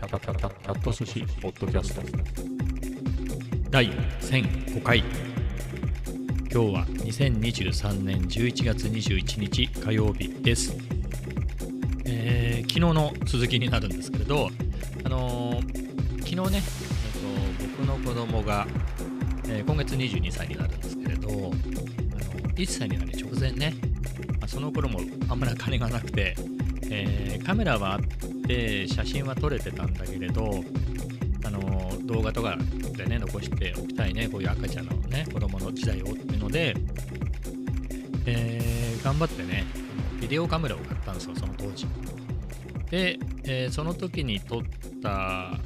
キャタキャタキャット寿司ポッドキャスト。第1005回。今日は2023年11月21日火曜日です、えー昨日の続きになるんですけれどあのー昨日ね、えっと僕の子供が、えー今月22歳になるんですけれどあの1歳になる直前ね、まあその頃もあんまり金がなくて、えーカメラはあって写真は撮れてたんだけれどあの動画とかでね残しておきたいねこういう赤ちゃんのね子供の時代をっていうので、えー頑張ってねビデオカメラを買ったんですよその当時。で、えーその時に撮った、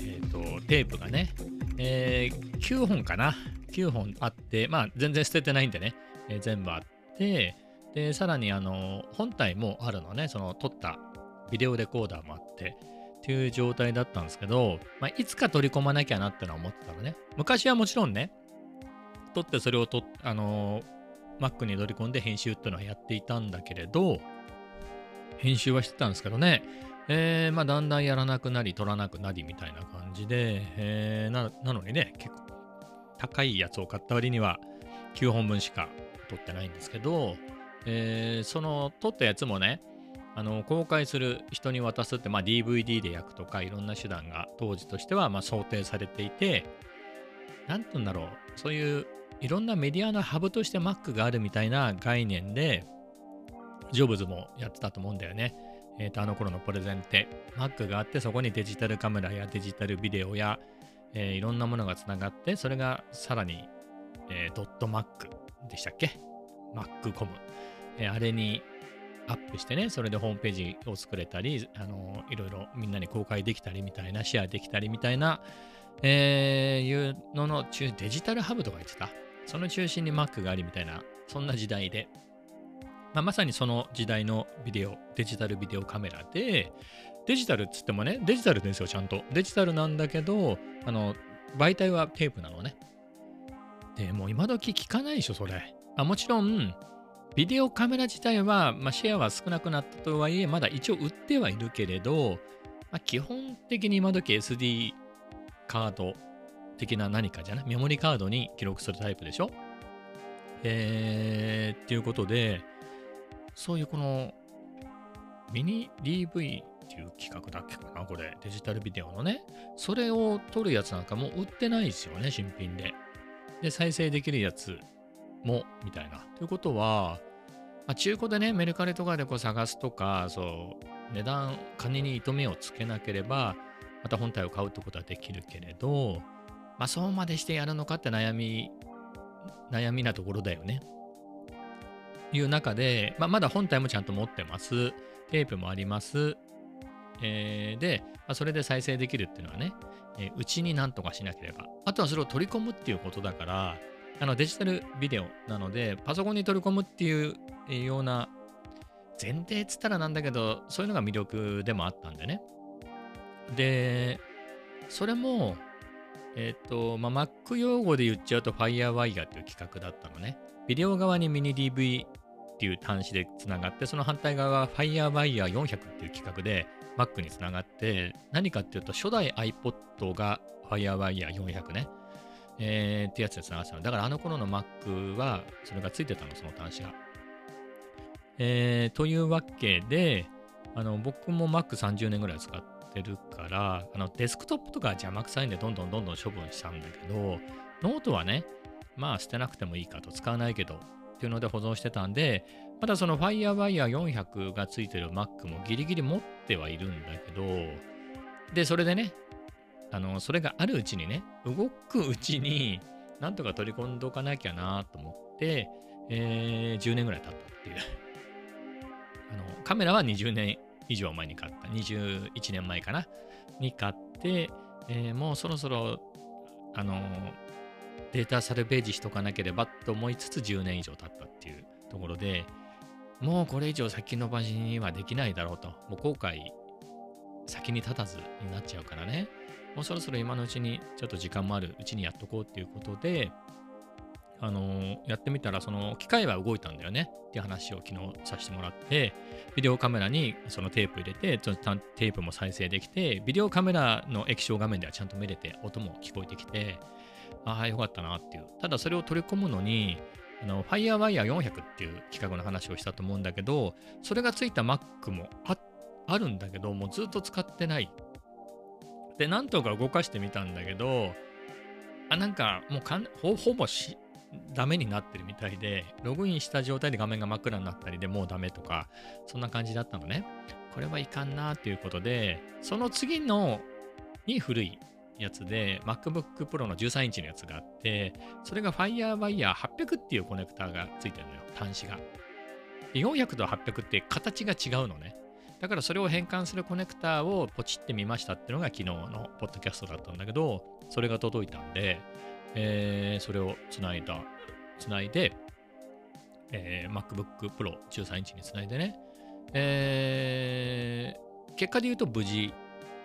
えー、とテープがね、えー9本かな9本あってまあ全然捨ててないんでね、えー全部あってでさらにあの本体もあるのねその撮ったビデオレコーダーもあってっていう状態だったんですけど、まあ、いつか取り込まなきゃなってのは思ってたのね。昔はもちろんね撮ってそれをとあの Mac に取り込んで編集っていうのはやっていたんだけれど編集はしてたんですけどね。えーまあ、だんだんやらなくなり、撮らなくなりみたいな感じで、えーななのにね、結構高いやつを買った割には9本分しか撮ってないんですけど、えーその撮ったやつもね、あの公開する人に渡すって、まあ、DVD で焼くとかいろんな手段が当時としてはま想定されていて、なんて言うんだろう、そういういろんなメディアのハブとして Mac があるみたいな概念で、ジョブズもやってたと思うんだよね。えーとあの頃のプレゼンって Mac があってそこにデジタルカメラやデジタルビデオや、えーいろんなものがつながってそれがさらに、えードット Mac でしたっけ ?Mac.com、えーあれにアップしてねそれでホームページを作れたり、あのいろいろみんなに公開できたりみたいなシェアできたりみたいな、えーいうのの中デジタルハブとか言ってた？その中心に Mac がありみたいなそんな時代でまあ、まさにその時代のビデオ、デジタルビデオカメラで、デジタルっつってもね、デジタルですよ、ちゃんと。デジタルなんだけど、あの、媒体はテープなのね。で、もう今時聞かないでしょ、それ。あもちろん、ビデオカメラ自体は、まあ、シェアは少なくなったとはいえ、まだ一応売ってはいるけれど、まあ、基本的に今時 SD カード的な何かじゃないメモリカードに記録するタイプでしょ？えー、っていうことで、そういうこのミニ DV っていう企画だっけかな、これ、デジタルビデオのね。それを撮るやつなんかもう売ってないですよね、新品で。で、再生できるやつも、みたいな。ということは、まあ、中古でね、メルカリとかでこう探すとか、そう、値段、金に糸目をつけなければ、また本体を買うってことはできるけれど、まあ、そうまでしてやるのかって悩み、悩みなところだよね。いう中で、まあ、まだ本体もちゃんと持ってます。テープもあります。えーで、まあ、それで再生できるっていうのはね、えーうちになんとかしなければ。あとはそれを取り込むっていうことだから、あのデジタルビデオなので、パソコンに取り込むっていうような前提っつったらなんだけど、そういうのが魅力でもあったんでね。で、それも、えっ、と、まあ、Mac 用語で言っちゃうと FireWire っていう企画だったのね。ビデオ側にミニ DV っていう端子でつながって、その反対側が FireWire400 っていう企画で Mac につながって、何かっていうと初代 iPod が FireWire400 ね。えー、ってやつでつながってたの。だからあの頃の Mac はそれがついてたの、その端子が。えー、というわけで、あの僕も Mac30 年ぐらい使ってるから、あのデスクトップとか邪魔くさいんでどんどんどんどん処分したんだけど、ノートはね、まあ捨てなくてもいいかと使わないけどっていうので保存してたんで、まだその FireWire400 がついてる Mac もギリギリ持ってはいるんだけど、で、それでね、あの、それがあるうちにね、動くうちになんとか取り込んどかなきゃなと思って、えー10年ぐらい経ったっていう。あの、カメラは20年以上前に買った。21年前かなに買って、えーもうそろそろ、あの、データサルベージしとかなければと思いつつ10年以上経ったっていうところで、もうこれ以上先延ばしにはできないだろうと、もう後悔先に立たずになっちゃうからね、もうそろそろ今のうちにちょっと時間もあるうちにやっとこうっていうことで、あのやってみたら、その機械は動いたんだよねっていう話を昨日させてもらって、ビデオカメラにそのテープ入れて、テープも再生できて、ビデオカメラの液晶画面ではちゃんと見れて、音も聞こえてきて、ああ、よかったなっていう。ただそれを取り込むのに、あの FireWire 400っていう企画の話をしたと思うんだけど、それがついた Mac もああるんだけど、もうずっと使ってない。で、なんとか動かしてみたんだけど、あなんかもうかんほほぼしダメになってるみたいで、ログインした状態で画面が真っ暗になったりでもうダメとか、そんな感じだったのね。これはいかんなっていうことで、その次のに古いやつで、MacBook Pro の13インチのやつがあって、それが FireWire 800っていうコネクターがついてるのよ、端子が。400と800って形が違うのね。だからそれを変換するコネクターをポチってみましたっていうのが昨日のポッドキャストだったんだけど、それが届いたんで、えー、それをつないだ、つないで、えー、MacBook Pro 13インチにつないでね、えー、結果で言うと無事、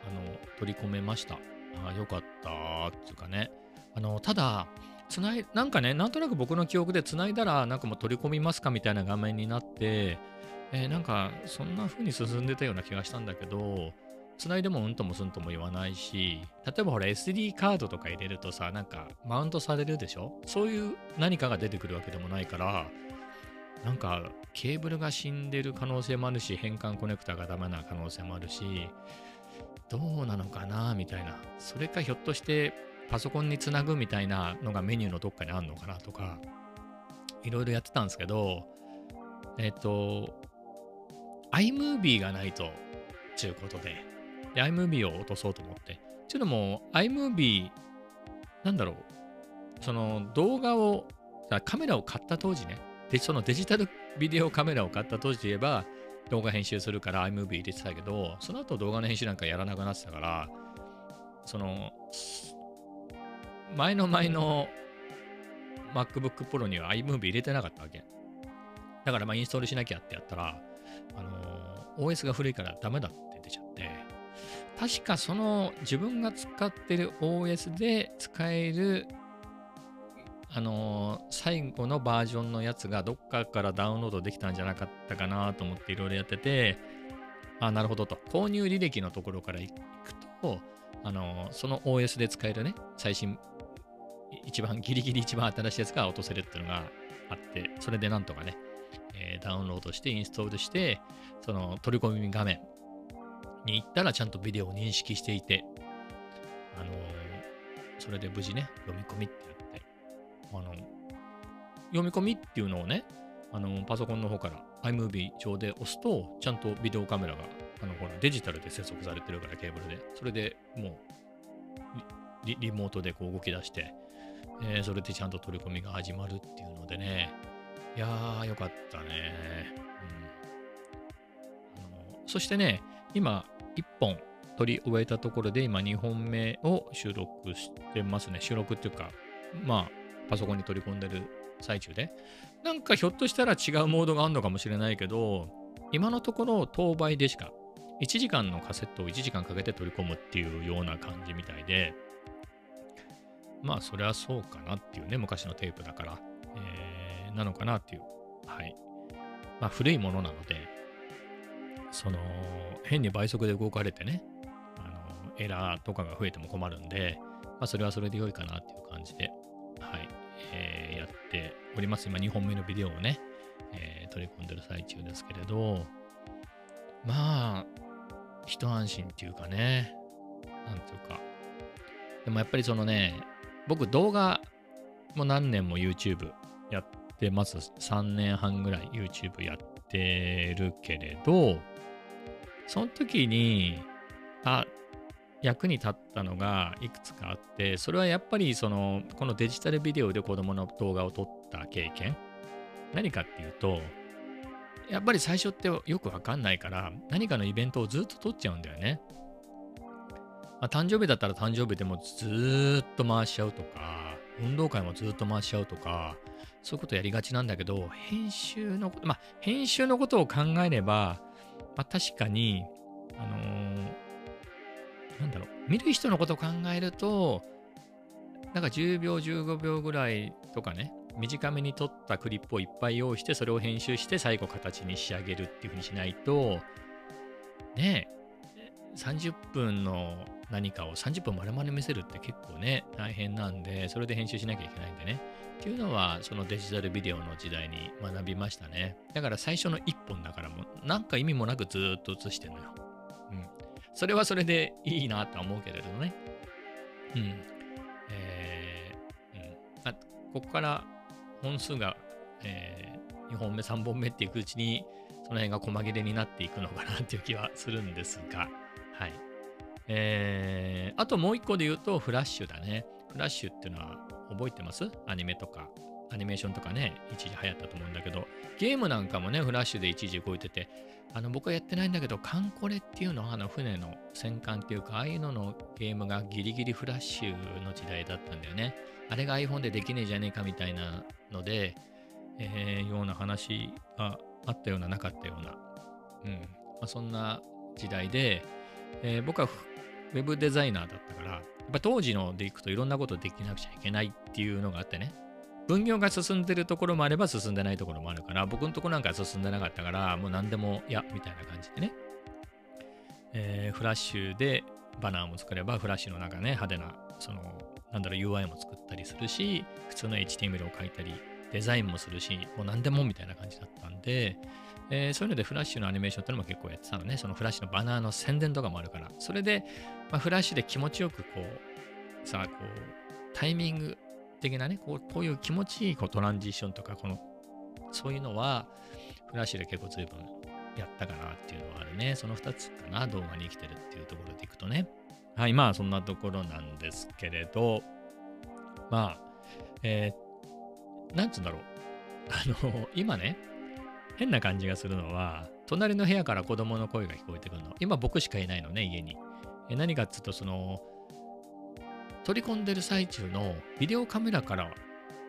あの、取り込めました。あよかったっていうかね。あの、ただ、つないなんかね、なんとなく僕の記憶でつないだら、なんかもう取り込みますかみたいな画面になって、えー、なんかそんな風に進んでたような気がしたんだけど、つないでもうんともすんとも言わないし、例えばほら SD カードとか入れるとさ、なんかマウントされるでしょ？そういう何かが出てくるわけでもないから、なんかケーブルが死んでる可能性もあるし、変換コネクタがダメな可能性もあるし、どうなのかなみたいな。それかひょっとしてパソコンにつなぐみたいなのがメニューのどっかにあるのかなとか、いろいろやってたんですけど、えっ、ー、と、iMovie がないと、ちゅうことで、で、iMovie を落とそうと思って。ちゅうのも、iMovie、なんだろう、その動画を、カメラを買った当時ね、で、そのデジタルビデオカメラを買った当時で言えば、動画編集するから iMovie 入れてたけど、その後動画の編集なんかやらなくなってたから、その、前の前の MacBook Pro には iMovie 入れてなかったわけ。だからまあインストールしなきゃってやったら、OS が古いからダメだって出ちゃって、確かその自分が使ってる OS で使えるあの最後のバージョンのやつがどっかからダウンロードできたんじゃなかったかなと思っていろいろやってて、あ、なるほどと。購入履歴のところから行くと、あのその OS で使えるね、最新、一番、ギリギリ一番新しいやつが落とせるっていうのがあって、それでなんとかね、え、ダウンロードしてインストールして、その取り込み画面に行ったらちゃんとビデオを認識していて、あのー、それで無事ね、読み込みってやって、あの、読み込みっていうのをね、あの、パソコンの方から iMovie 上で押すと、ちゃんとビデオカメラが、あの、ほら、デジタルで接続されてるからケーブルで、それでもうリ、リモートでこう動き出して、えー、それでちゃんと取り込みが始まるっていうのでね、いやー、よかったね。うん、あのそしてね、今、1本取り終えたところで、今2本目を収録してますね。収録っていうか、まあ、パソコンに取り込んでる最中で。なんかひょっとしたら違うモードがあるのかもしれないけど、今のところ当倍でしか、1時間のカセットを1時間かけて取り込むっていうような感じみたいで、まあそれはそうかなっていうね、昔のテープだから、えー、なのかなっていう。はい。まあ古いものなので、その、変に倍速で動かれてね、あの、エラーとかが増えても困るんで、まあそれはそれで良いかなっていう感じで、はい。えー、やっております。今2本目のビデオをね、えー、取り込んでる最中ですけれど、まあ、一安心っていうかね、なんていうか。でもやっぱりそのね、僕動画も何年も YouTube やってます。3年半ぐらい YouTube やってるけれど、その時に、あ、役に立ったのがいくつかあって、それはやっぱりその、このデジタルビデオで子供の動画を撮った経験。何かっていうと、やっぱり最初ってよくわかんないから、何かのイベントをずっと撮っちゃうんだよね。まあ、誕生日だったら誕生日でもずっと回しちゃうとか、運動会もずっと回しちゃうとか、そういうことやりがちなんだけど、編集のこと、まあ、編集のことを考えれば、まあ、確かに、あのーなんだろう、見る人のことを考えると、なんか10秒、15秒ぐらいとかね、短めに撮ったクリップをいっぱい用意して、それを編集して最後形に仕上げるっていう風にしないと、ねえ、30分の何かを30分丸々見せるって結構ね、大変なんで、それで編集しなきゃいけないんでね。っていうのは、そのデジタルビデオの時代に学びましたね。だから最初の1本だからもう、なんか意味もなくずっと映してるのよ。うん。それはそれでいいなとは思うけれどね。うん。えー、うん。あ、ここから本数が、えー、2本目、3本目っていくうちに、その辺が細切れになっていくのかなっていう気はするんですが、はい。えー、あともう一個で言うと、フラッシュだね。フラッシュっていうのは覚えてます？アニメとか、アニメーションとかね、一時流行ったと思うんだけど、ゲームなんかもね、フラッシュで一時動いてて、あの僕はやってないんだけど、カンコレっていうの？は、あの船の戦艦っていうか、ああいうののゲームがギリギリフラッシュの時代だったんだよね。あれが iPhone でできねえじゃねえかみたいなので、えー、ような話があったような、なかったような、うん。まあ、そんな時代で、えー、僕はウェブデザイナーだったから、やっぱ当時のでいくといろんなことできなくちゃいけないっていうのがあってね、分業が進んでるところもあれば進んでないところもあるから、僕のとこなんか進んでなかったから、もう何でもや、みたいな感じでね、えー、フラッシュでバナーも作れば、フラッシュの中ね、派手な、その、なんだろう、UI も作ったりするし、普通の HTML を書いたり、デザインもするし、もう何でもみたいな感じだったんで、えー、そういうのでフラッシュのアニメーションってのも結構やってたのね。そのフラッシュのバナーの宣伝とかもあるから。それで、まあ、フラッシュで気持ちよくこう、さあ、こう、タイミング的なね、こうこういう気持ちいいこうトランジションとか、この、そういうのは、フラッシュで結構随分やったかなっていうのはあるね。その2つかな、動画に生きてるっていうところでいくとね。はい、まあそんなところなんですけれど、まあ、えー、なんつうんだろう。あの、今ね、変な感じがするのは、隣の部屋から子供の声が聞こえてくるの。今僕しかいないのね、家に。え何かっつうと、その、取り込んでる最中のビデオカメラから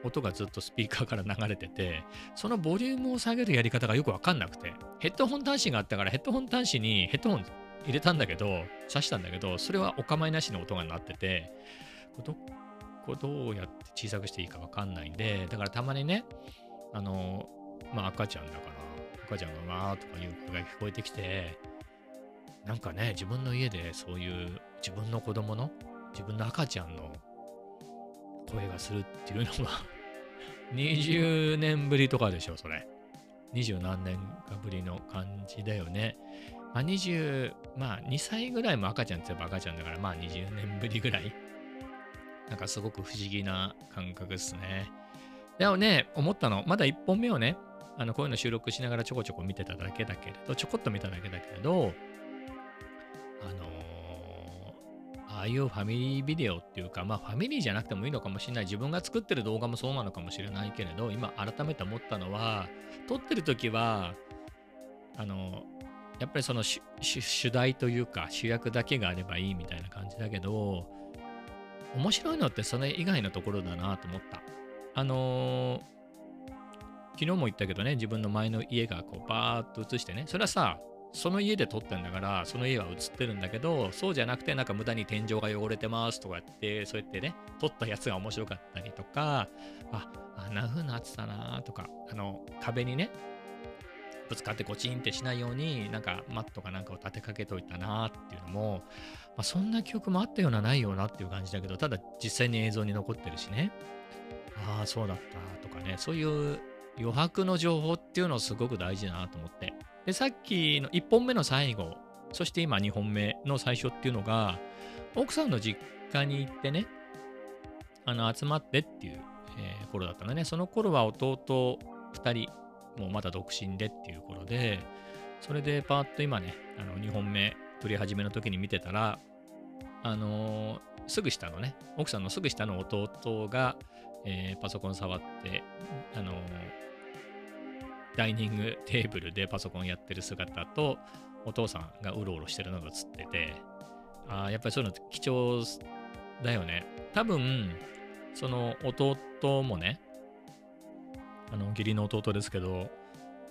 音がずっとスピーカーから流れてて、そのボリュームを下げるやり方がよくわかんなくて、ヘッドホン端子があったからヘッドホン端子にヘッドホン入れたんだけど、挿したんだけど、それはお構いなしの音が鳴ってて、どこどうやって小さくしていいかわかんないんで、だからたまにね、あの、まあ赤ちゃんだから、赤ちゃんがわーとかいう声が聞こえてきて、なんかね、自分の家でそういう自分の子供の、自分の赤ちゃんの声がするっていうのは20 年ぶりとかでしょ、それ。二十何年かぶりの感じだよね。まあ、20、まあ、2歳ぐらいも赤ちゃんって言えば赤ちゃんだから、まあ、20年ぶりぐらい。なんかすごく不思議な感覚ですね。でもね、思ったの、まだ1本目をね、あのこういうの収録しながらちょこちょこ見てただけだけれど、ちょこっと見ただけだけれど、あのー、ああいうファミリービデオっていうか、まあファミリーじゃなくてもいいのかもしれない。自分が作ってる動画もそうなのかもしれないけれど、今改めて思ったのは、撮ってる時は、あのやっぱりその主題というか主役だけがあればいいみたいな感じだけど、面白いのってそれ以外のところだなと思った。あのー昨日も言ったけどね、自分の前の家がこうバーッと映してね、それはさ、その家で撮ってんだから、その家は映ってるんだけど、そうじゃなくて、なんか無駄に天井が汚れてますとかやって、そうやってね、撮ったやつが面白かったりとか、あ、あんな風になってたなとか、あの、壁にね、ぶつかってゴチンってしないように、なんかマットかなんかを立てかけといたなっていうのも、まあ、そんな記憶もあったようなないようなっていう感じだけど、ただ実際に映像に残ってるしね。ああ、そうだったとかね、そういう余白の情報っていうのすごく大事だなと思って。で、さっきの1本目の最後、そして今2本目の最初っていうのが、奥さんの実家に行ってね、あの、集まってっていう、えー、頃だったのね。その頃は弟2人、もうまだ独身でっていう頃で、それでパーッと今ね、あの2本目撮り始めの時に見てたら、あのー、すぐ下のね、奥さんのすぐ下の弟が、えー、パソコン触って、あのー、ダイニングテーブルでパソコンやってる姿と、お父さんがうろうろしてるのが映ってて、あ、やっぱりそういうのって貴重だよね。多分、その弟もね、あの、義理の弟ですけど、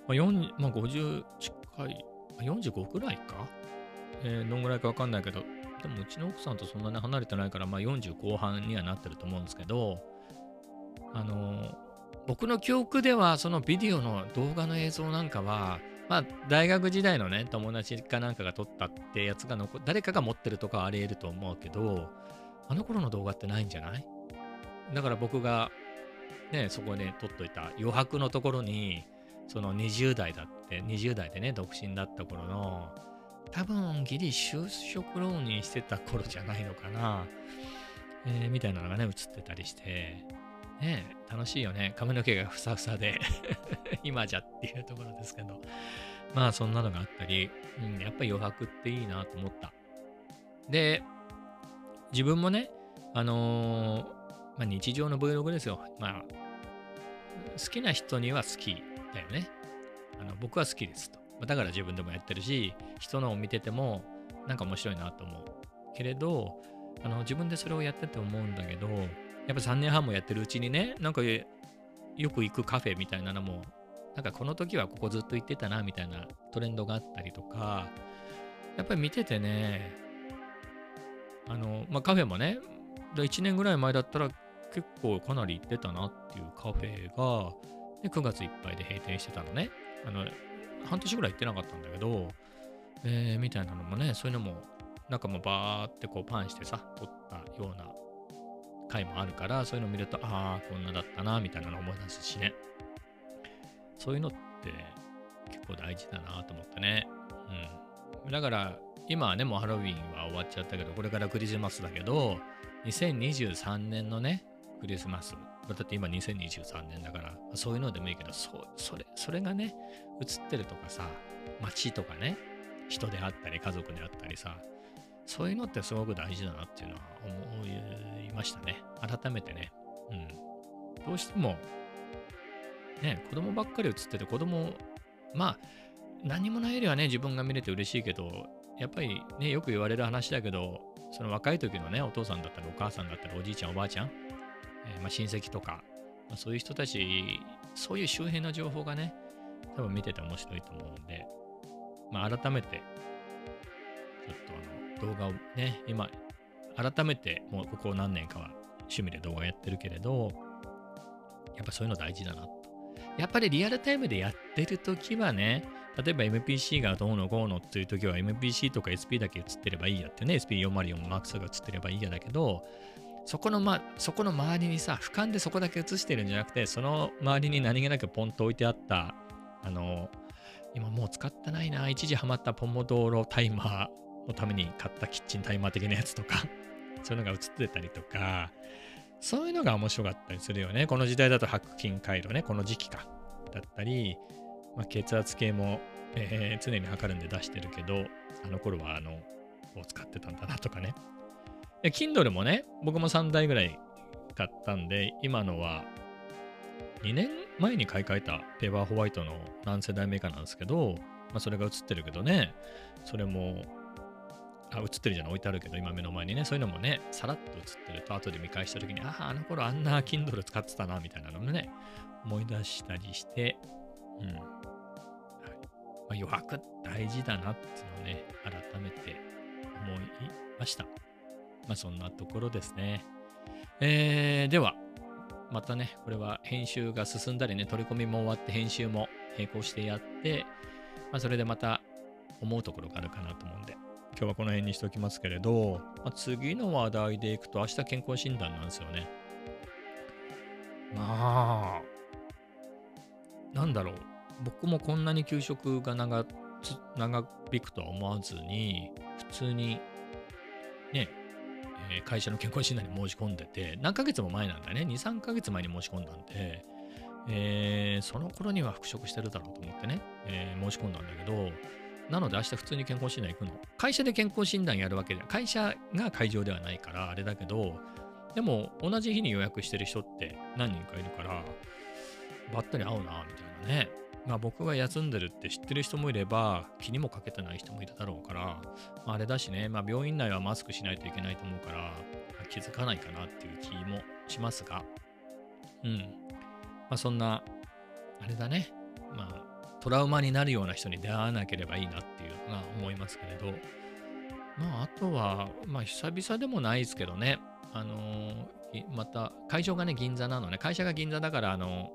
まあ、まあ、50近い、45くらいか？えー、どんぐらいかわかんないけど、でもうちの奥さんとそんなに離れてないから、まあ40後半にはなってると思うんですけど、あの僕の記憶ではそのビデオの動画の映像なんかは、まあ、大学時代のね、友達かなんかが撮ったってやつが残、誰かが持ってるとかはあり得ると思うけど、あの頃の動画ってないんじゃない？だから僕が、ね、そこで撮っといた余白のところに、その20代だって、20代でね、独身だった頃の、多分ギリ就職浪人してた頃じゃないのかな、えー、みたいなのがね、映ってたりして、ね、楽しいよね。髪の毛がふさふさで 今じゃっていうところですけど。まあそんなのがあったり、うん、やっぱり余白っていいなと思った。で、自分もね、あのー、まあ、日常の Vlog ですよ。まあ、好きな人には好きだよね。あの僕は好きですと。だから自分でもやってるし、人のを見ててもなんか面白いなと思う。けれど、あの自分でそれをやってて思うんだけど、やっぱ3年半もやってるうちにね、なんかよく行くカフェみたいなのもなんかこの時はここずっと行ってたなみたいなトレンドがあったりとか、やっぱり見ててね、あの、まあ、カフェもね、1年ぐらい前だったら結構かなり行ってたなっていうカフェが、で9月いっぱいで閉店してたのね。あの、半年ぐらい行ってなかったんだけど、えー、みたいなのもね、そういうのも、なんかもうバーってこうパンしてさ、撮ったような回もあるから、そういうの見ると、ああ、こんなだったな、みたいなの思い出すしね。そういうのって結構大事だなと思ってね。うん。だから、今はね、もうハロウィンは終わっちゃったけど、これからクリスマスだけど、2023年のね、クリスマス。だって今2023年だから、そういうのでもいいけど、そそれ、それがね、映ってるとかさ、街とかね、人であったり、家族であったりさ、そういうのってすごく大事だなっていうのは思いましたね。改めてね。うん。どうしてもね、子供ばっかり映ってて、子供、まあ、何もないよりはね、自分が見れて嬉しいけど、やっぱりね、よく言われる話だけど、その若い時のね、お父さんだったり、お母さんだったり、おじいちゃん、おばあちゃん、えー、まあ、親戚とか、まあ、そういう人たち、そういう周辺の情報がね、多分見てて面白いと思うんで、まあ、改めて、ちょっとあの、動画をね、今、改めて、もうここ何年かは趣味で動画やってるけれど、やっぱそういうの大事だなやっぱりリアルタイムでやってるときはね、例えば MPC がどうのこうのっていうときは MPC とか SP だけ映ってればいいやってね、SP404 マークスが映ってればいいやだけど、そこの,、ま、そこの周りにさ、俯瞰でそこだけ映してるんじゃなくて、その周りに何気なくポンと置いてあった、あの、今もう使ってないな、一時ハマったポモドーロタイマーのために買ったキッチンタイマー的なやつとか、そういうのが映ってたりとか、そういうのが面白かったりするよね。この時代だと白金回路ね、この時期か。だったり、まあ、血圧計も、えー、常に測るんで出してるけど、あの頃はあの、を使ってたんだなとかね。で、Kindle もね、僕も3台ぐらい買ったんで、今のは2年前に買い替えたペーパーホワイトの何世代目かなんですけど、まあ、それが映ってるけどね、それもあ、映ってるじゃん、置いてあるけど、今目の前にね、そういうのもね、さらっと映ってると、後で見返したときに、ああ、あの頃あんな Kindle 使ってたな、みたいなのもね、思い出したりして、うん。はい。まあ、余白大事だなっていうのをね、改めて思いました。まあ、そんなところですね。えー、では、またね、これは編集が進んだりね、取り込みも終わって編集も並行してやって、まあ、それでまた思うところがあるかなと思うんで、今日はこの辺にしておきますけれど、まあ、次の話題でいくと明日健康診断なんですよね。まあ、なんだろう。僕もこんなに給食が長長引くとは思わずに、普通にね、えー、会社の健康診断に申し込んでて、何ヶ月も前なんだね。2、3ヶ月前に申し込んだんで、えー、その頃には復職してるだろうと思ってね、えー、申し込んだんだけど、なので明日普通に健康診断行くの。会社で健康診断やるわけじゃ会社が会場ではないからあれだけど、でも同じ日に予約してる人って何人かいるから、ばったり会うな、みたいなね。まあ僕が休んでるって知ってる人もいれば、気にもかけてない人もいるだろうから、まあ、あれだしね、まあ病院内はマスクしないといけないと思うから、気づかないかなっていう気もしますが、うん。まあそんな、あれだね。まあトラウマになるような人に出会わなければいいなっていうのが思いますけれど、まあ、あとは、まあ、久々でもないですけどね、あの、また、会場がね、銀座なのね、会社が銀座だから、あの、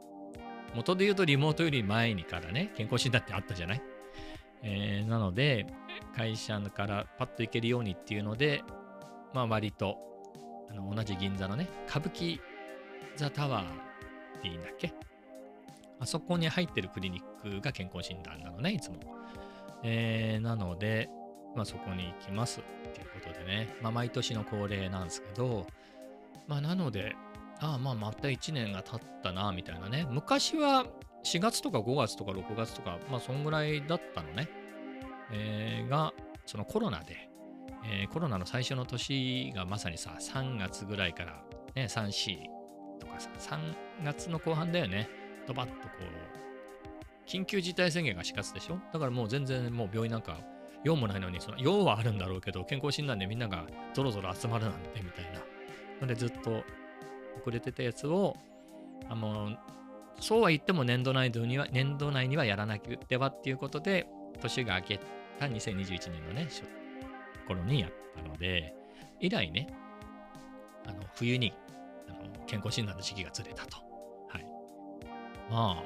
元で言うとリモートより前にからね、健康診断ってあったじゃない？えー、なので、会社からパッと行けるようにっていうので、まあ割と、あの同じ銀座のね、歌舞伎ザタワーっていいんだっけ？あそこに入ってるクリニックが健康診断なのね、いつも。えー、なので、まあそこに行きますっていうことでね、まあ毎年の恒例なんですけど、まあなので、ああまあまた1年が経ったな、みたいなね。昔は4月とか5月とか6月とか、まあそんぐらいだったのね。えー、が、そのコロナで、えー、コロナの最初の年がまさにさ、3月ぐらいから、ね、3、4とかさ、3月の後半だよね。ドバッとこう、緊急事態宣言が4月でしょ？だからもう全然もう病院なんか用もないのに、その用はあるんだろうけど、健康診断でみんながぞろぞろ集まるなんてみたいな。のでずっと遅れてたやつを、あの、そうは言っても年度内には、年度内にはやらなくてはっていうことで、年が明けた2021年のね、頃にやったので、以来ね、あの冬にあの健康診断の時期がずれたと。まあ、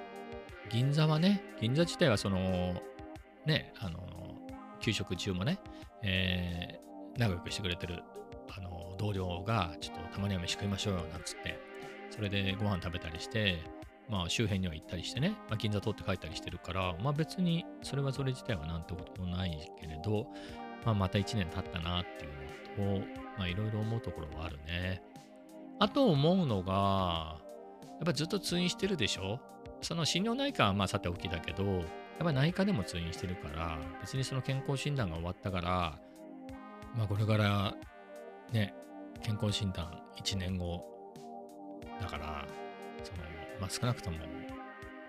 銀座はね、銀座自体はその、ね、あの、給食中もね、えー、仲良くしてくれてるあの同僚が、ちょっとたまには飯食いましょうよなんつって、それでご飯食べたりして、まあ周辺には行ったりしてね、まあ、銀座通って帰ったりしてるから、まあ別にそれはそれ自体はなんてこともないけれど、まあまた1年経ったなっていうのと、まあいろいろ思うところはあるね。あと思うのが、っぱずっと通院してるでしょ？その心療内科はまあさておきだけど、やっぱ内科でも通院してるから、別にその健康診断が終わったから、まあこれからね、健康診断1年後だから、その、まあ少なくとも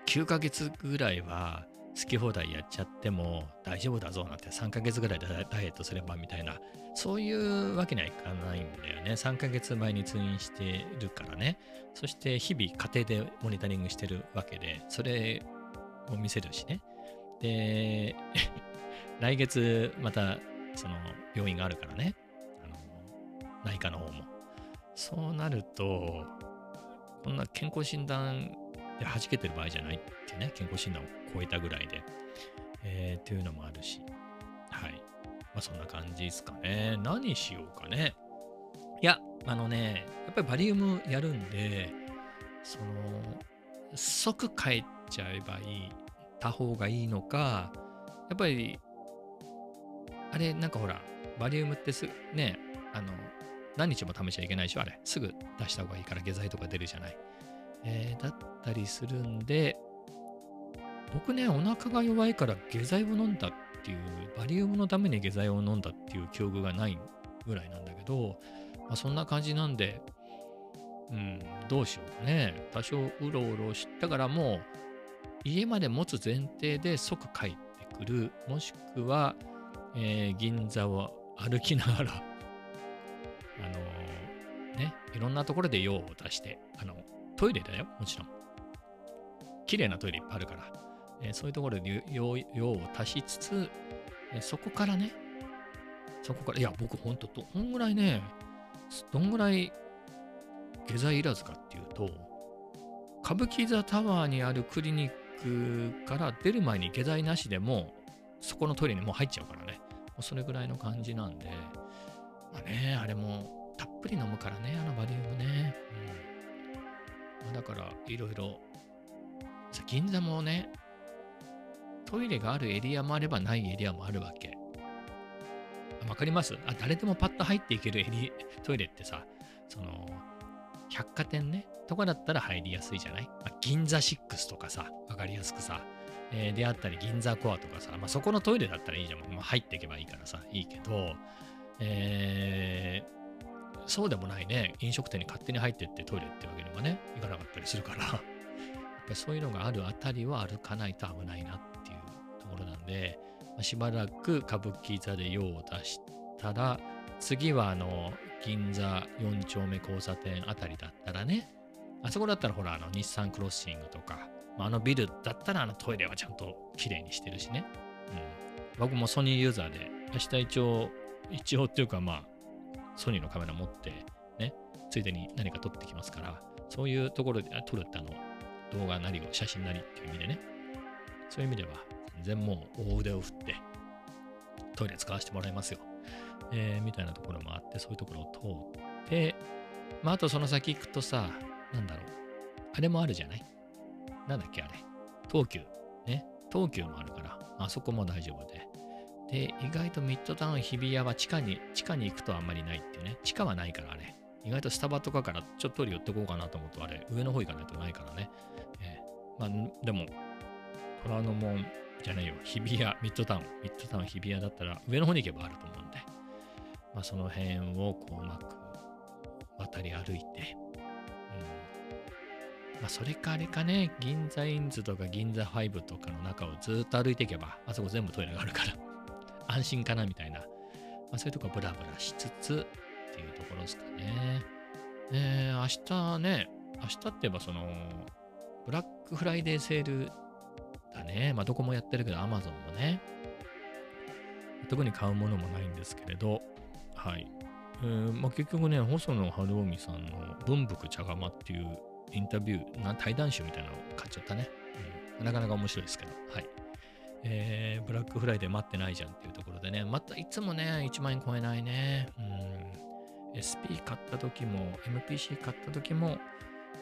9ヶ月ぐらいは好き放題やっちゃっても大丈夫だぞなんて3ヶ月ぐらいでダイエットすればみたいな、そういうわけにはいかないんだよね。3ヶ月前に通院してるからね。そして日々家庭でモニタリングしてるわけで、それを見せるしね。で、来月またその病院があるからね。あの内科の方も。そうなると、こんな健康診断で弾けてる場合じゃないってね、健康診断を超えたぐらいで、えー、っていうのもあるし、はい。まあそんな感じですかね。何しようかね。いや、あのね、やっぱりバリウムやるんで、その、即帰っちゃえばいい、た方がいいのか、やっぱり、あれ、なんかほら、バリウムってすぐ、ね、あの、何日も試しちゃいけないし、あれ。すぐ出した方がいいから下剤とか出るじゃない。えー、だったりするんで、僕ね、お腹が弱いから下剤を飲んだっていう、バリウムのために下剤を飲んだっていう記憶がないぐらいなんだけど、まあ、そんな感じなんで、うん、どうしようかね。多少うろうろしたからもう、家まで持つ前提で即帰ってくる、もしくは、えー、銀座を歩きながら、あのー、ね、いろんなところで用を出して、あの、トイレだよ、もちろん。綺麗なトイレいっぱいあるから、え、そういうところで用用を足しつつ、え、そこからね、そこから、いや、僕ほんと、どんぐらいね、どんぐらい下剤いらずかっていうと、歌舞伎座タワーにあるクリニックから出る前に下剤なしでも、そこのトイレにもう入っちゃうからね。もうそれぐらいの感じなんで、まあね、あれもたっぷり飲むからね、あのバリウムね。うんだから、いろいろ、銀座もね、トイレがあるエリアもあればないエリアもあるわけ。わかります？あ誰でもパッと入っていけるエリ トイレってさ、その、百貨店ね、とかだったら入りやすいじゃない、まあ、銀座6とかさ、わかりやすくさ、えー、であったり銀座コアとかさ、まあ、そこのトイレだったらいいじゃん。まあ、入っていけばいいからさ、いいけど、えー、そうでもないね、飲食店に勝手に入ってってトイレってわけにはね、いかなかったりするから、やっぱりそういうのがあるあたりは歩かないと危ないなってところなんで、しばらく歌舞伎座で用を出したら、次はあの、銀座4丁目交差点あたりだったらね、あそこだったらほら、あの、日産クロッシングとか、あ、のビルだったらあのトイレはちゃんと綺麗にしてるしね。うん。僕もソニーユーザーで、明日一応、一応っていうかまあ、ソニーのカメラ持って、ね、ついでに何か撮ってきますから、そういうところで撮るってあの、動画なりを写真なりっていう意味でね、そういう意味では全然もう大腕を振ってトイレ使わせてもらいますよ。えー、みたいなところもあって、そういうところを通って、まあ、あとその先行くとさ、なんだろう。あれもあるじゃない？なんだっけあれ。東急。ね。東急もあるから、あそこも大丈夫で。で、意外とミッドタウン日比谷は地下に、地下に行くとあんまりないっていうね。地下はないからあれ。意外とスタバとかからちょっと寄ってこうかなと思うと、あれ、上の方行かないとないからね。えー、まあ、でも、虎ノ門じゃないよ、日比谷、ミッドタウン、ミッドタウン日比谷だったら上の方に行けばあると思うんで、まあ、その辺をこううまく渡り歩いて、うん。まあ、それかあれかね、銀座インズとか銀座5とかの中をずっと歩いていけば、あそこ全部トイレがあるから 安心かなみたいな、まあ、そういうとこブラブラしつつっていうところですかね。えー、明日ね、明日って言えばその、ブラックフライデーセールだね。まあ、どこもやってるけど、アマゾンもね。特に買うものもないんですけれど、はい。えーまあ、結局ね、細野晴臣さんの文福茶釜っていうインタビュー、な対談集みたいなのを買っちゃったね、うん。なかなか面白いですけど、はい。えー、ブラックフライデー待ってないじゃんっていうところでね、またいつもね、1万円超えないね。うん、SP 買った時も、MPC 買った時も、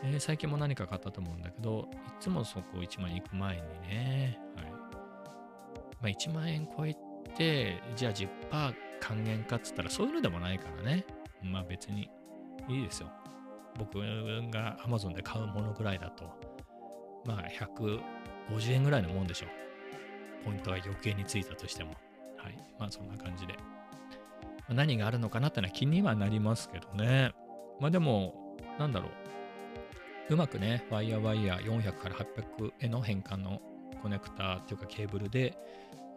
えー、最近も何か買ったと思うんだけど、いつもそこ1万円行く前にね、はい。まあ、1万円超えて、じゃあ10%還元かっつったらそういうのでもないからね。まあ別にいいですよ。僕が Amazon で買うものぐらいだと、まあ150円ぐらいのもんでしょう。ポイントが余計についたとしても。はい。まあそんな感じで。何があるのかなってのは気にはなりますけどね。まあでも、なんだろう。うまくね、ワイヤーワイヤー400から800への変換のコネクターっていうかケーブルで、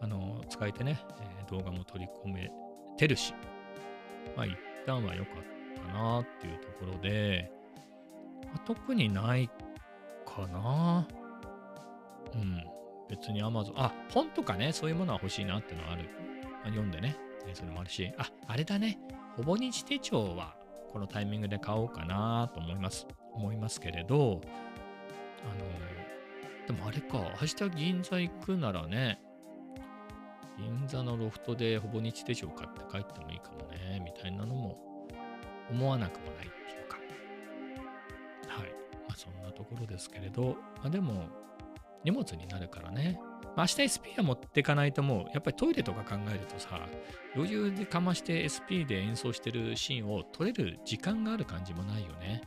あの、使えてね、えー、動画も取り込めてるし、まあ一旦は良かったなっていうところで、まあ、特にないかな。うん。別に Amazon、あ、本とかね、そういうものは欲しいなっていうのはある。まあ、読んでね、それもあるし、あ、あれだね。ほぼ日手帳はこのタイミングで買おうかなと思います。思いますけれど、あの、でもあれか、明日銀座行くならね、銀座のロフトでほぼ日手帳買って帰ってもいいかもね、みたいなのも思わなくもないっていうか。はい。まあそんなところですけれど、まあでも荷物になるからね。まあ、明日 SP は持ってかないともう、やっぱりトイレとか考えるとさ、余裕でかまして SP で演奏してるシーンを撮れる時間がある感じもないよね。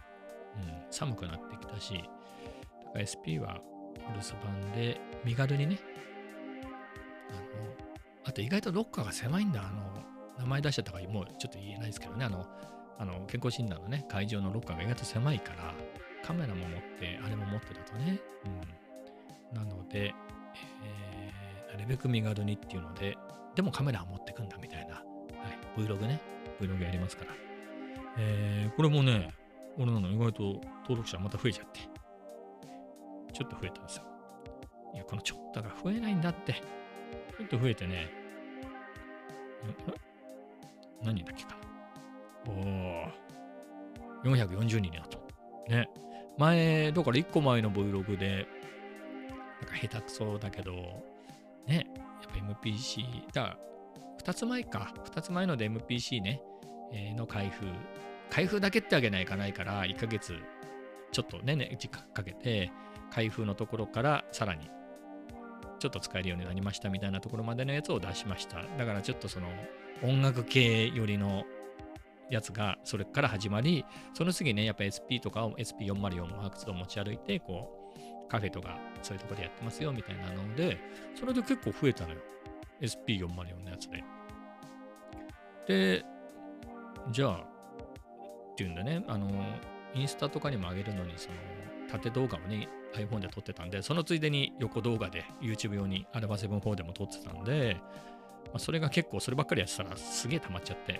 うん、寒くなってきたし、だから SP はお留守番で身軽にね、あの、あと意外とロッカーが狭いんだ。あの、名前出しちゃったからもうちょっと言えないですけどね。あの、あの健康診断のね、会場のロッカーが意外と狭いから、カメラも持って、あれも持ってだとね。うん。なので、えー、なるべく身軽にっていうので、でもカメラは持ってくんだみたいな。はい。Vlog ね。Vlog やりますから。えー、これもね、俺なの意外と登録者また増えちゃって。ちょっと増えたんですよ。いや、このちょっとが増えないんだって。ちょっと増えてね、何だっけかな。おー、440人になった。ね。前、だから1個前の Vlog で、なんか下手くそだけど、ね、やっぱ MPC、だ2つ前か、2つ前ので MPC ね、えー、の開封。開封だけってわけにはいかないから、1ヶ月ちょっとね、ね時間かけて、開封のところからさらにちょっと使えるようになりましたみたいなところまでのやつを出しました。だからちょっとその音楽系よりのやつがそれから始まり、その次ね、やっぱ SP とかを SP404 マーク2を持ち歩いて、こう、カフェとかそういうところでやってますよみたいなので、それで結構増えたのよ。SP404 のやつで。で、じゃあ、っていうんでね、あの、インスタとかにも上げるのに、その、縦動画をね、iPhone で撮ってたんで、そのついでに横動画で YouTube 用に α7-4 でも撮ってたんで、まあ、それが結構そればっかりやってたらすげえ溜まっちゃって、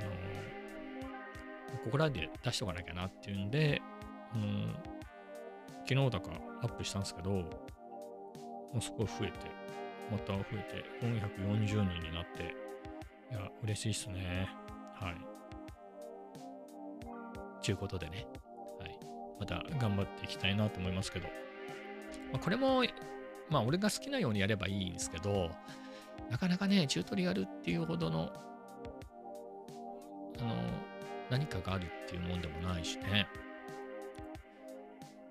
あの、ここらで出しとかなきゃなっていうんで、うん、昨日だかアップしたんですけど、もうすごい増えて、また増えて、440人になって、いや、嬉しいっすね。はい。ちゅうことでね、はい。また頑張っていきたいなと思いますけど、まあ、これも、まあ、俺が好きなようにやればいいんですけど、なかなかね、チュートリアルっていうほどの、あの、何かがあるっていうもんでもないしね。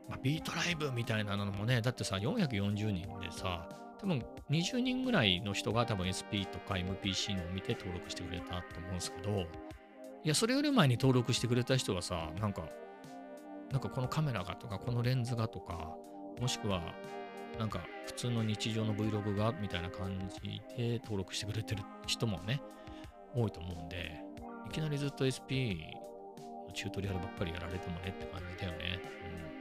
まあ、ビートライブみたいなのもね、だってさ、440人でさ、多分20人ぐらいの人が多分 SP とか MPC のを見て登録してくれたと思うんですけど、いや、それより前に登録してくれた人はさ、なんか、なんかこのカメラがとか、このレンズがとか、もしくは、なんか普通の日常の Vlog がみたいな感じで登録してくれてる人もね、多いと思うんで、いきなりずっと SP のチュートリアルばっかりやられてもねって感じだよね。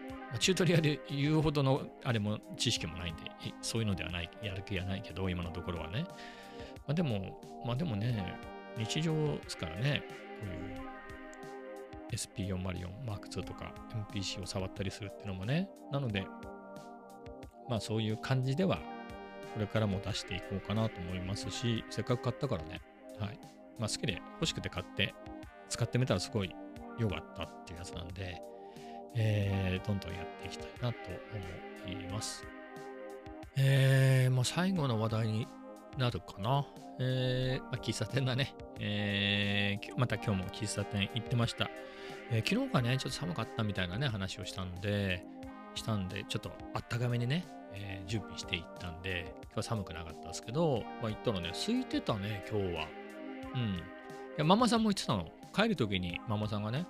うんま、チュートリアル言うほどのあれも知識もないんで、そういうのではない、やる気はないけど、今のところはね。まあでも、まあでもね、日常ですからね、こういう SP404 Mark2 とか MPC を触ったりするっていうのもね。なので、まあそういう感じでは、これからも出していこうかなと思いますし、せっかく買ったからね、はい。まあ好きで欲しくて買って、使ってみたらすごい良かったっていうやつなんで、えー、どんどんやっていきたいなと思います。えー、まあ最後の話題になるかな。えー、まあ、喫茶店だね。えー、また今日も喫茶店行ってました。えー、昨日がね、ちょっと寒かったみたいなね、話をしたんで、したんで、ちょっとあったかめにね、えー、準備していったんで、今日は寒くなかったですけど、まあ、行ったらね、空いてたね、今日は。うん。いや、ママさんも言ってたの。帰る時にママさんがね、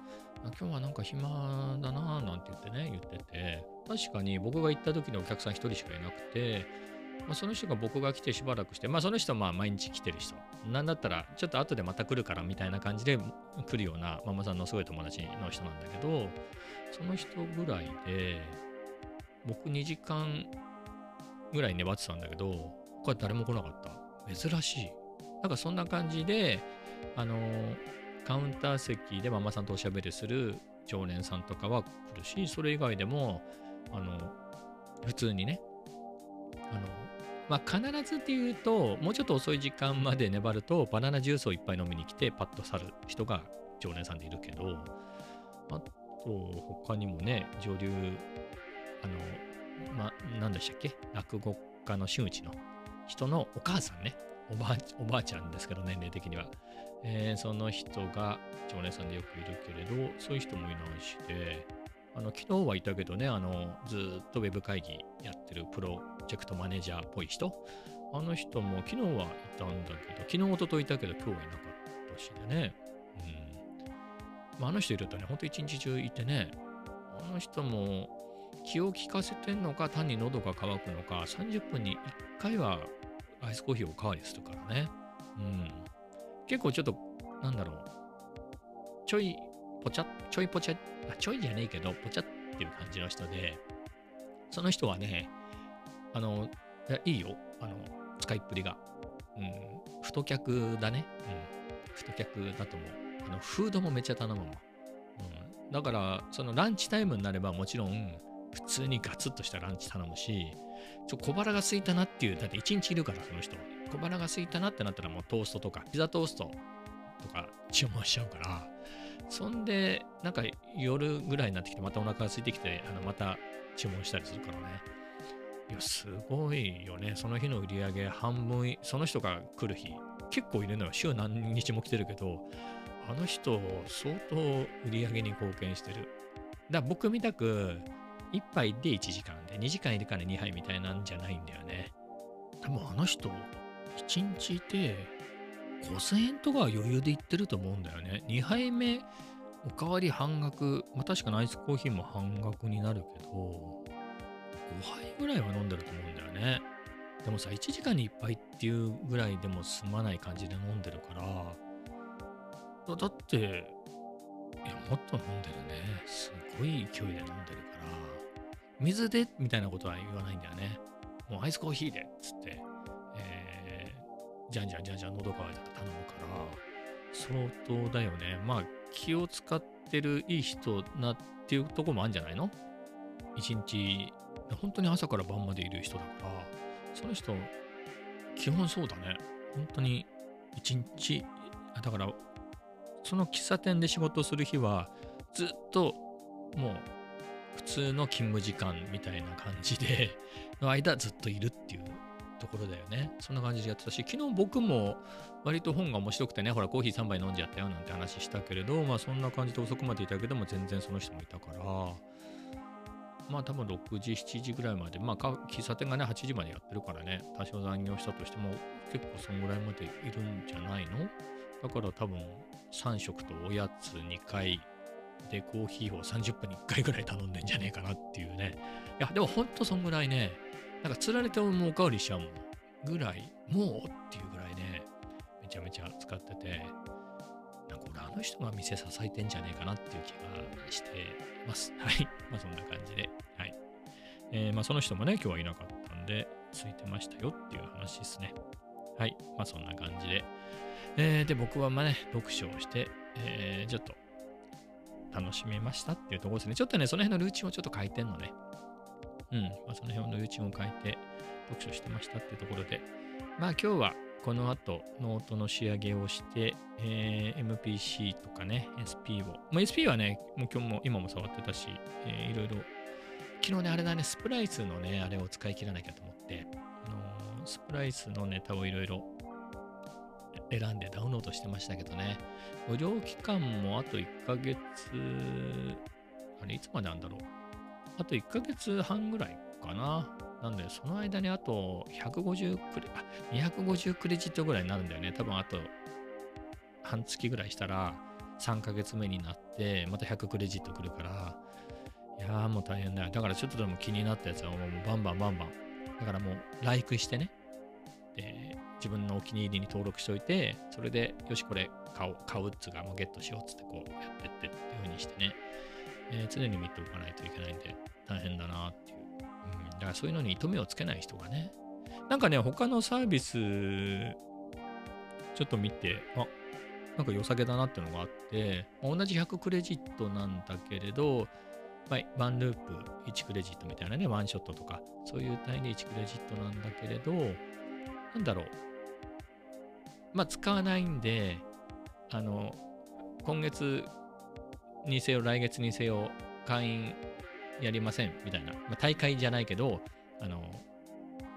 今日はなんか暇だなぁなんて言ってね、言ってて、確かに僕が行った時のお客さん一人しかいなくて、まあ、その人が僕が来てしばらくして、まあその人はまあ毎日来てる人。なんだったら、ちょっと後でまた来るからみたいな感じで来るようなママさんのすごい友達の人なんだけど、その人ぐらいで、僕2時間ぐらい粘ってたんだけど、これ誰も来なかった。珍しい。なんかそんな感じで、あのカウンター席でママさんとおしゃべりする常連さんとかは来るし、それ以外でも、あの、普通にね、あの、まあ、必ずっていうと、もうちょっと遅い時間まで粘ると、バナナジュースをいっぱい飲みに来て、パッと去る人が常連さんでいるけど、あと、他にもね、上流、あの、ま、何でしたっけ？落語家の真打ちの人のお母さんね、おばあおばあちゃんですけど、年齢的には。えー、その人が常連さんでよくいるけれど、そういう人もいないしで、あの昨日はいたけどね、あのずっとウェブ会議やってるプロジェクトマネージャーっぽい人、あの人も昨日はいたんだけど、昨日、おとといいたけど、今日はいなかったしでね。うん。まあ、あの人いるとね、ほんと一日中いてね、あの人も気を利かせてんのか、単に喉が渇くのか、30分に1回はアイスコーヒーをおかわりするからね。うん。結構ちょっと、なんだろう。ちょい、ぽちゃ、ちょいぽちゃ、あ、ちょいじゃねえけど、ぽちゃっていう感じの人で、その人はね、あの、いいよ。あの、使いっぷりが。うん、太客だね。うん、太客だと思う。あの、フードもめっちゃ頼むもん。うん、だから、そのランチタイムになればもちろん、普通にガツッとしたランチ頼むし、ちょ、小腹が空いたなっていう、だって一日いるから、その人。小腹が空いたなってなったらもうトーストとか、ピザトーストとか注文しちゃうから、そんで、なんか夜ぐらいになってきて、またお腹が空いてきて、あのまた注文したりするからね。いや、すごいよね。その日の売り上げ半分、その人が来る日、結構いるのよ。週何日も来てるけど、あの人、相当売り上げに貢献してる。だから僕みたく、1杯で1時間で、2時間いるから2杯みたいなんじゃないんだよね。でもあの人、1日いて、5000円とかは余裕でいってると思うんだよね。2杯目、おかわり半額、まあ確かにアイスコーヒーも半額になるけど、5杯ぐらいは飲んでると思うんだよね。でもさ、1時間に1杯っていうぐらいでも済まない感じで飲んでるから、だって、いや、もっと飲んでるね。すごい勢いで飲んでるから、水でみたいなことは言わないんだよね。もうアイスコーヒーでっつって、じゃんじゃんじゃんじゃん喉乾いたら頼むから、相当だよね。まあ、気を使ってるいい人なっていうとこもあるんじゃないの？一日本当に朝から晩までいる人だから、その人、基本そうだね。本当に一日、だから、その喫茶店で仕事する日は、ずっともう普通の勤務時間みたいな感じで、の間ずっといるっていうところだよね。そんな感じでやってたし、昨日僕も割と本が面白くてね、ほらコーヒー3杯飲んじゃったよなんて話したけれど、まあそんな感じで遅くまでいたけども、全然その人もいたから、まあ多分6時、7時ぐらいまで、まあ喫茶店がね、8時までやってるからね、多少残業したとしても結構そんぐらいまでいるんじゃないの？だから多分3食とおやつ2回でコーヒーを30分に1回ぐらい頼んでんじゃねえかなっていうね。いや、でもほんとそんぐらいね、なんか釣られてもうおかわりしちゃうもん。ぐらい、もうっていうぐらいね、めちゃめちゃ使ってて、なんか俺あの人が店支えてんじゃねえかなっていう気がしてます。はい。まあそんな感じで。はい。えー、まあその人もね、今日はいなかったんで、ついてましたよっていう話ですね。はい。まあそんな感じで。えー、で、僕はまあね、読書をして、えー、ちょっと楽しめましたっていうところですね。ちょっとね、その辺のルーチンをちょっと書いてんのね。うん。まあ、その辺のルーチンを書いて読書してましたっていうところで。まあ今日はこの後ノートの仕上げをして、えー、MPC とかね、SP を。まあ、SP はね、もう今日も今も触ってたし、えー、いろいろ。昨日ね、あれだね、 Splice のね、あれを使い切らなきゃと思って、あのー、スプライスのネタをいろいろ選んでダウンロードしてましたけどね。無料期間もあと1ヶ月、あれいつまでなんだろう？あと1ヶ月半ぐらいかな。なんで、その間にあと150クレ、あ、250クレジットぐらいになるんだよね。多分あと半月ぐらいしたら3ヶ月目になって、また100クレジット来るから、いやーもう大変だよ。だからちょっとでも気になったやつはもうバンバンバンバン。だからもう、ライクしてね。で、自分のお気に入りに登録しておいて、それで、よし、これ買おう、買うっつうか、もうゲットしようっつってこうやってってっていう風にしてね、えー、常に見ておかないといけないんで、大変だなっていう。うん、だからそういうのに糸目をつけない人がね、なんかね、他のサービス、ちょっと見て、あ、なんか良さげだなっていうのがあって、同じ100クレジットなんだけれど、はい、ワンループ1クレジットみたいなね、ワンショットとか、そういう単位で1クレジットなんだけれど、なんだろう、まあ、使わないんで、あの、今月にせよ、来月にせよ、会員やりませんみたいな、まあ、大会じゃないけど、あの、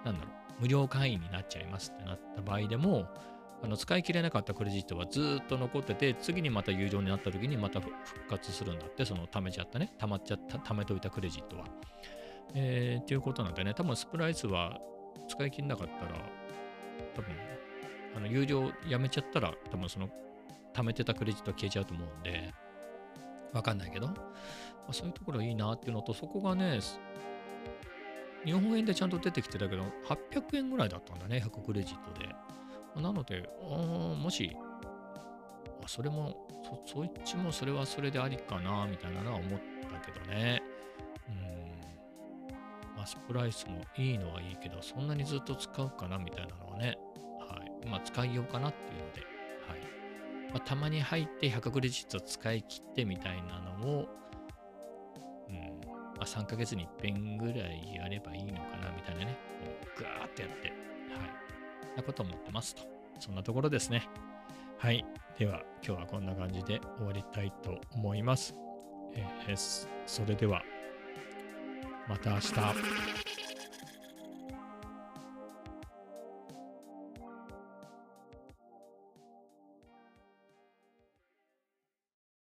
なんだろう、無料会員になっちゃいますってなった場合でも、あの使い切れなかったクレジットはずっと残ってて、次にまた有料になった時にまた復活するんだって、その貯めちゃったね、貯まっちゃった、貯めといたクレジットは。えー、っていうことなんでね、多分スプライスは使い切れなかったら、多分あの有料やめちゃったら、多分その、貯めてたクレジットは消えちゃうと思うんで、わかんないけど、まあ、そういうところいいなっていうのと、そこがね、日本円でちゃんと出てきてたけど、800円ぐらいだったんだね、100クレジットで。なので、もし、それもそ、そっちもそれはそれでありかな、みたいなのは思ったけどね。うん。ま、スプライスもいいのはいいけど、そんなにずっと使うかな、みたいなのはね、まあ、使いようかなっていうので、まあ、たまに入って100クレジット使い切ってみたいなのを、うんまあ、3ヶ月に一遍ぐらいやればいいのかなみたいなね、こうガーってやって、はい、なこと思ってますと。そんなところですね。はい。では、今日はこんな感じで終わりたいと思います。えー、それでは、また明日。